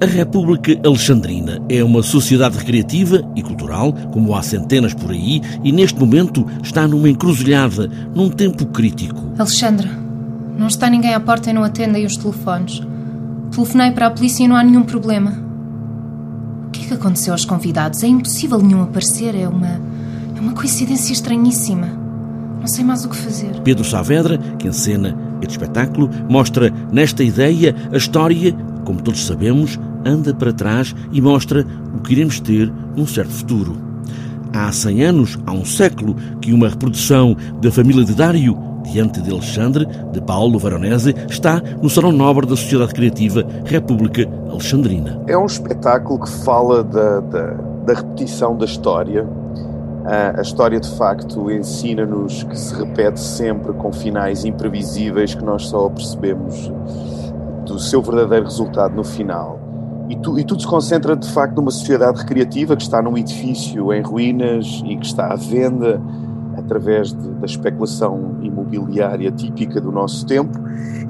A República Alexandrina é uma sociedade recreativa e cultural, como há centenas por aí, e neste momento está numa encruzilhada, num tempo crítico. Alexandra, não está ninguém à porta e não atendem os telefones. Telefonei para a polícia e não há nenhum problema. O que é que aconteceu aos convidados? É impossível nenhum aparecer, é uma. é uma coincidência estranhíssima. Não sei mais o que fazer. Pedro Saavedra, que encena este espetáculo, mostra nesta ideia a história, como todos sabemos, anda para trás e mostra o que iremos ter num certo futuro. Há 100 anos, há um século, que uma reprodução da família de Dário, diante de Alexandre, de Paulo Veronese, está no Salão Nobre da Sociedade Criativa República Alexandrina. É um espetáculo que fala da, da, da repetição da história. A história, de facto, ensina-nos que se repete sempre com finais imprevisíveis que nós só percebemos do seu verdadeiro resultado no final. E, tu, e, tudo se concentra de facto numa sociedade recreativa que está num edifício em ruínas e que está à venda através de, da especulação imobiliária típica do nosso tempo.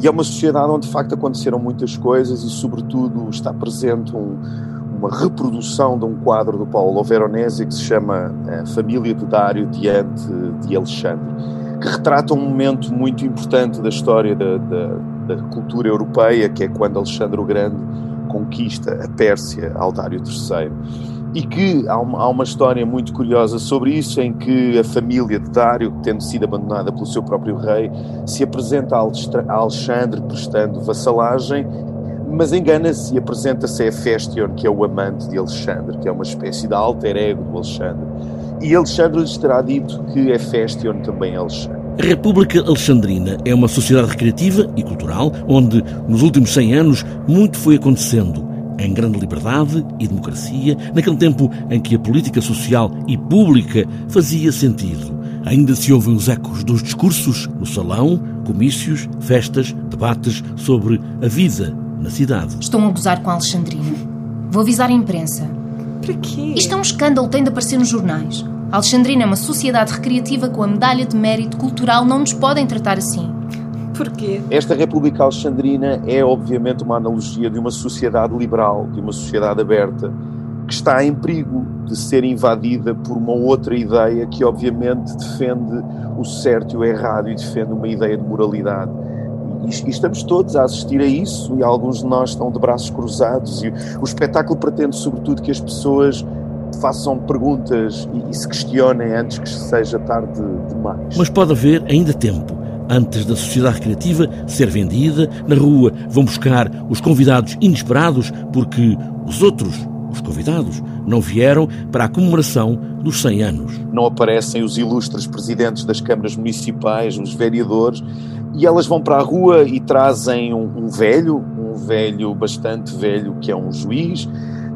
E é uma sociedade onde de facto aconteceram muitas coisas e, sobretudo, está presente um, uma reprodução de um quadro do Paulo Veronese que se chama A eh, Família de Dário diante de Alexandre, que retrata um momento muito importante da história da, da, da cultura europeia, que é quando Alexandre o Grande conquista a Pérsia ao Dário III. E que há uma, há uma, história muito curiosa sobre isso, em que a família de Dário, tendo sido abandonada pelo seu próprio rei, se apresenta a Alexandre prestando vassalagem, mas engana-se e apresenta-se a Hefestion, que é o amante de Alexandre, que é uma espécie de alter ego do Alexandre. E Alexandre lhes terá dito que Hefestion também é Alexandre. A República Alexandrina é uma sociedade recreativa e cultural onde, nos últimos 100 anos, muito foi acontecendo em grande liberdade e democracia, naquele tempo em que a política social e pública fazia sentido. Ainda se ouvem os ecos dos discursos no salão, comícios, festas, debates sobre a vida na cidade. Estão a gozar com a Alexandrina. Vou avisar a imprensa. Para quê? Isto é um escândalo, tem de aparecer nos jornais. Alexandrina é uma sociedade recreativa com a medalha de mérito cultural, não nos podem tratar assim. Porquê? Esta República Alexandrina é, obviamente, uma analogia de uma sociedade liberal, de uma sociedade aberta, que está em perigo de ser invadida por uma outra ideia que, obviamente, defende o certo e o errado e defende uma ideia de moralidade. E, estamos todos a assistir a isso, e alguns de nós estão de braços cruzados. E o espetáculo pretende, sobretudo, que as pessoas façam perguntas e, e se questionem antes que seja tarde demais. Mas pode haver ainda tempo antes da sociedade criativa ser vendida. Na rua vão buscar os convidados inesperados porque os outros, os convidados, não vieram para a comemoração dos 100 anos. Não aparecem os ilustres presidentes das câmaras municipais, os vereadores, e elas vão para a rua e trazem um, um velho, um velho bastante velho que é um juiz,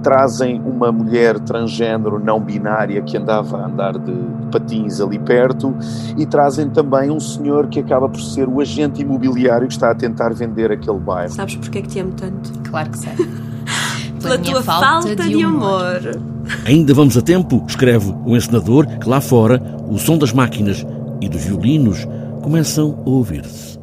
trazem uma mulher transgênero não binária que andava a andar de, de, patins ali perto e trazem também um senhor que acaba por ser o agente imobiliário que está a tentar vender aquele bairro. Sabes porque é que te amo tanto? Claro que sei. Pela, tua falta, falta de, de humor. Ainda vamos a tempo, escreve o encenador, que lá fora o som das máquinas e dos violinos começam a ouvir-se.